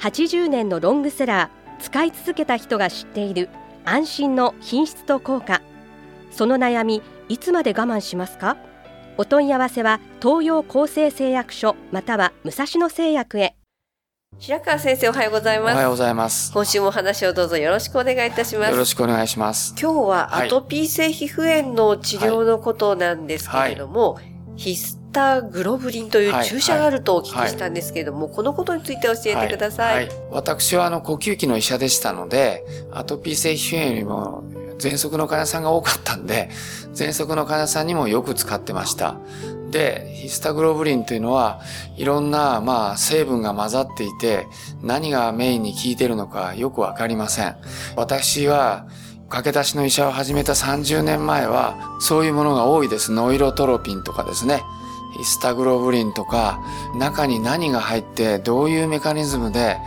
80年のロングセラー使い続けた人が知っている安心の品質と効果。その悩みいつまで我慢しますか？お問い合わせは東洋厚生製薬所または武蔵野製薬へ。白川先生おはようございます。おはようございます。今週もお話をどうぞよろしくお願いいたします。よろしくお願いします。今日ははい。アトピー性皮膚炎の治療のことなんですけれども、ヒスタグロブリンという注射があるとお聞きしたんですけれども、このことについて教えてください。はは私はあの呼吸器の医者でしたので、アトピー性皮膚炎よりも喘息の患者さんが多かったんで、喘息の患者さんにもよく使ってました。で、ヒスタグロブリンというのは、いろんな、まあ、成分が混ざっていて、何がメインに効いてるのかよくわかりません。私は、駆け出しの医者を始めた30年前は、そういうものが多いです。ノイロトロピンとかですね。ヒスタグロブリンとか、中に何が入って、どういうメカニズムで、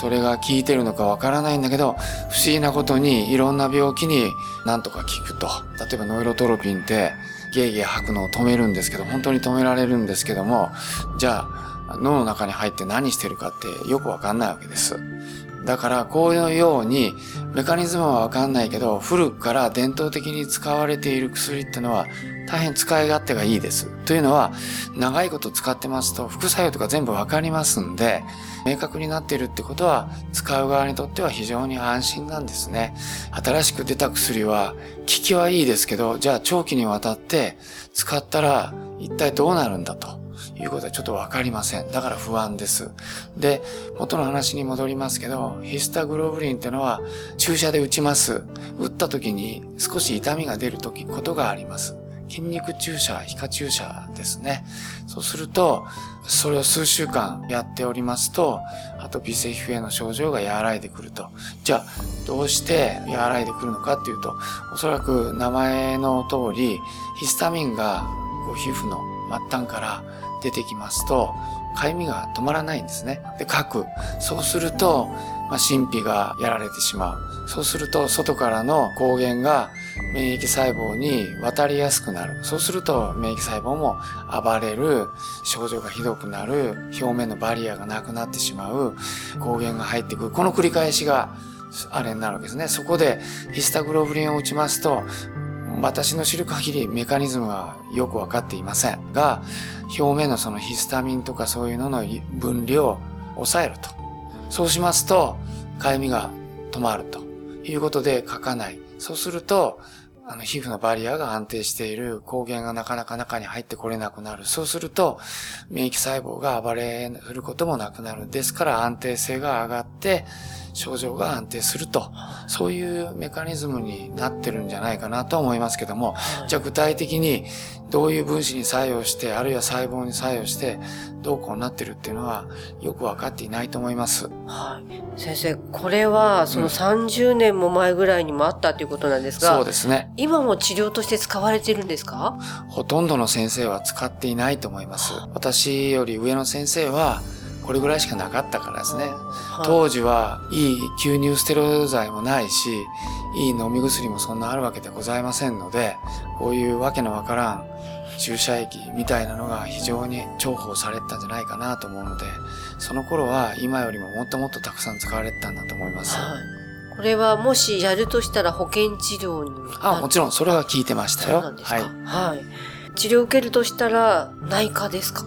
それが効いてるのかわからないんだけど、不思議なことにいろんな病気になんとか効くと。例えばノイロトロピンって、ゲーゲー吐くのを止めるんですけど、本当に止められるんですけども、じゃあ、脳の中に入って何してるかってよくわかんないわけです。だから、こういうように、メカニズムはわかんないけど、古くから伝統的に使われている薬ってのは、大変使い勝手がいいです。というのは、長いこと使ってますと、副作用とか全部わかりますんで、明確になっているってことは、使う側にとっては非常に安心なんですね。新しく出た薬は、効きはいいですけど、じゃあ長期にわたって使ったら、一体どうなるんだと。いうことはちょっとわかりません。だから不安です。で、元の話に戻りますけど、ヒスタグロブリンってのは注射で打ちます。打った時に少し痛みが出る時、ことがあります。筋肉注射、皮下注射ですね。そうすると、それを数週間やっておりますと、アトピー性皮膚炎の症状が和らいでくると。じゃあ、どうして和らいでくるのかっていうと、おそらく名前の通り、ヒスタミンがこう皮膚の末端から出てきますと、かゆみが止まらないんですね。で、書く。そうすると、まあ、神秘がやられてしまう。そうすると、外からの抗原が免疫細胞に渡りやすくなる。そうすると、免疫細胞も暴れる、症状がひどくなる、表面のバリアがなくなってしまう、抗原が入ってくる。この繰り返しが、あれになるわけですね。そこで、ヒスタグロブリンを打ちますと、私の知る限りメカニズムはよくわかっていませんが、表面のそのヒスタミンとかそういうのの分量を抑えると。そうしますと、かゆみが止まるということで書かない。そうすると、あの、皮膚のバリアが安定している抗原がなかなか中に入ってこれなくなる。そうすると、免疫細胞が暴れることもなくなる。ですから安定性が上がって、症状が安定すると。そういうメカニズムになってるんじゃないかなと思いますけども、じゃあ具体的にどういう分子に作用して、あるいは細胞に作用して、どうこうなってるっていうのはよくわかっていないと思います。はい。先生、これはその30年も前ぐらいにもあったということなんですが、そうですね。今も治療として使われてるんですか？ほとんどの先生は使っていないと思います。私より上の先生は、これぐらいしかなかったからですね。当時はいい吸入ステロイド剤もないし、いい飲み薬もそんなあるわけでございませんので、こういうわけのわからん注射液みたいなのが非常に重宝されてたんじゃないかなと思うので、その頃は今よりももっともっとたくさん使われてたんだと思います。はい。これはもしやるとしたら保険治療にあ、もちろんそれは聞いてましたよ。そうなんですか。はい。はい。治療を受けるとしたら内科ですか？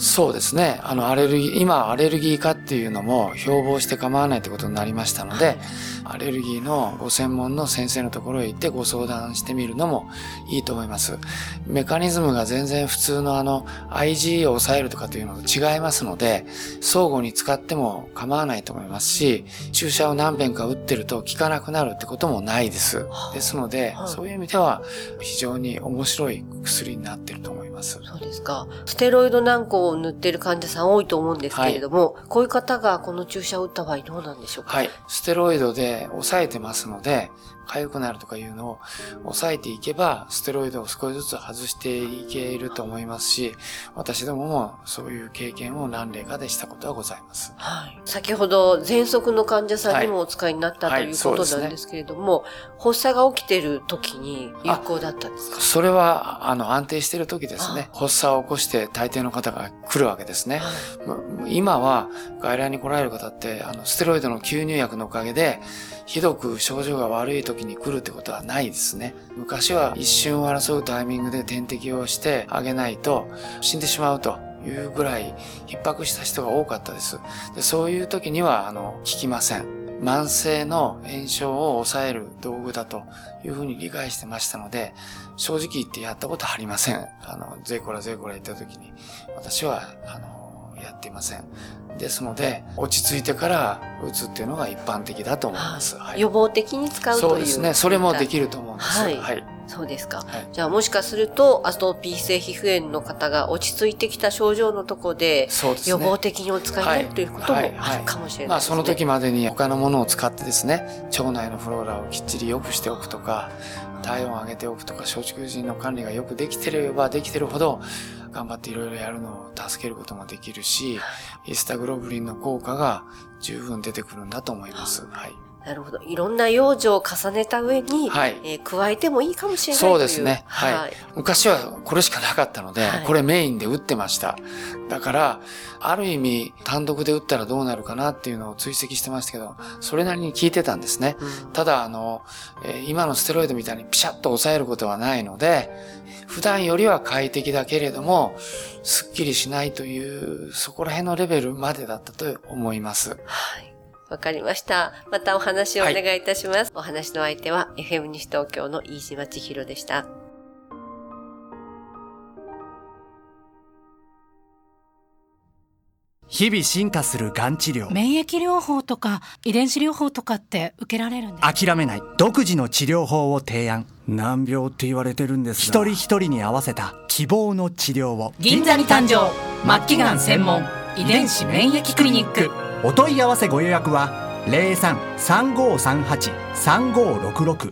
そうですね。あの、アレルギー、今、アレルギー科っていうのも標榜して構わないってことになりましたので、アレルギーのご専門の先生のところへ行ってご相談してみるのもいいと思います。メカニズムが全然普通のあの、IG を抑えるとかっていうのと違いますので、相互に使っても構わないと思いますし、注射を何遍か打ってると効かなくなるってこともないです。ですので、そういう意味では非常に面白い薬になってると思います。ます。そうですか。ステロイド軟膏を塗っている患者さん多いと思うんですけれども、こういう方がこの注射を打った場合どうなんでしょうか？はい。ステロイドで抑えてますので、痒くなるとかいうのを抑えていけば、ステロイドを少しずつ外していけると思いますし、私どももそういう経験を何例かでしたことはございます。はい。先ほど、喘息の患者さんにもお使いになった、はいということはいなんですけれども、発作が起きている時に有効だったんですか？それは、あの、安定している時ですね。発作を起こして大抵の方が来るわけですね。はい今は外来に来られる方って、あの、ステロイドの吸入薬のおかげで、ひどく症状が悪い時に来るってことはないですね。昔は一瞬を争うタイミングで点滴をしてあげないと死んでしまうというぐらい逼迫した人が多かったです。でそういう時には、あの、効きません。慢性の炎症を抑える道具だというふうに理解してましたので、正直言ってやったことありません。あの、ゼイコラゼイコラ言った時に、私は、あの、やっていません。ですので、落ち着いてから打つっていうのが一般的だと思います。はい予防的に使うという。そうですね。それもできると思うんです。はいはい。そうですか。はいじゃあもしかすると、アトピー性皮膚炎の方が落ち着いてきた症状のとこで、そうですね。予防的にお使いになるということもあはいはいるかもしれまあないですね。その時までに他のものを使ってですね、腸内のフローラをきっちり良くしておくとか、体温を上げておくとか、小畜人の管理がよくできてればできてるほど、頑張っていろいろやるのを助けることもできるし、ヒスタグロブリンの効果が十分出てくるんだと思います。はい。なるほど。いろんな養生を重ねた上に、はいえー加えてもいいかもしれないという。そうですね。はい。昔はこれしかなかったので、はいこれメインで打ってました。だから、ある意味単独で打ったらどうなるかなっていうのを追跡してましたけど、それなりに効いてたんですね。うんただ、あの、えー今のステロイドみたいにピシャッと抑えることはないので、普段よりは快適だけれども、すっきりしないという、そこら辺のレベルまでだったと思います。はい。わかりました。またお話をお願いいたします。お話の相手は FM 西東京の飯島千尋でした。日々進化するがん治療。免疫療法とか遺伝子療法とかって受けられるんですか？諦めない。独自の治療法を提案。難病って言われてるんです一が人一人に合わせた希望の治療を。銀座に誕生。末期がん専門。遺伝子免疫クリニックお問い合わせご予約は03-3538-3566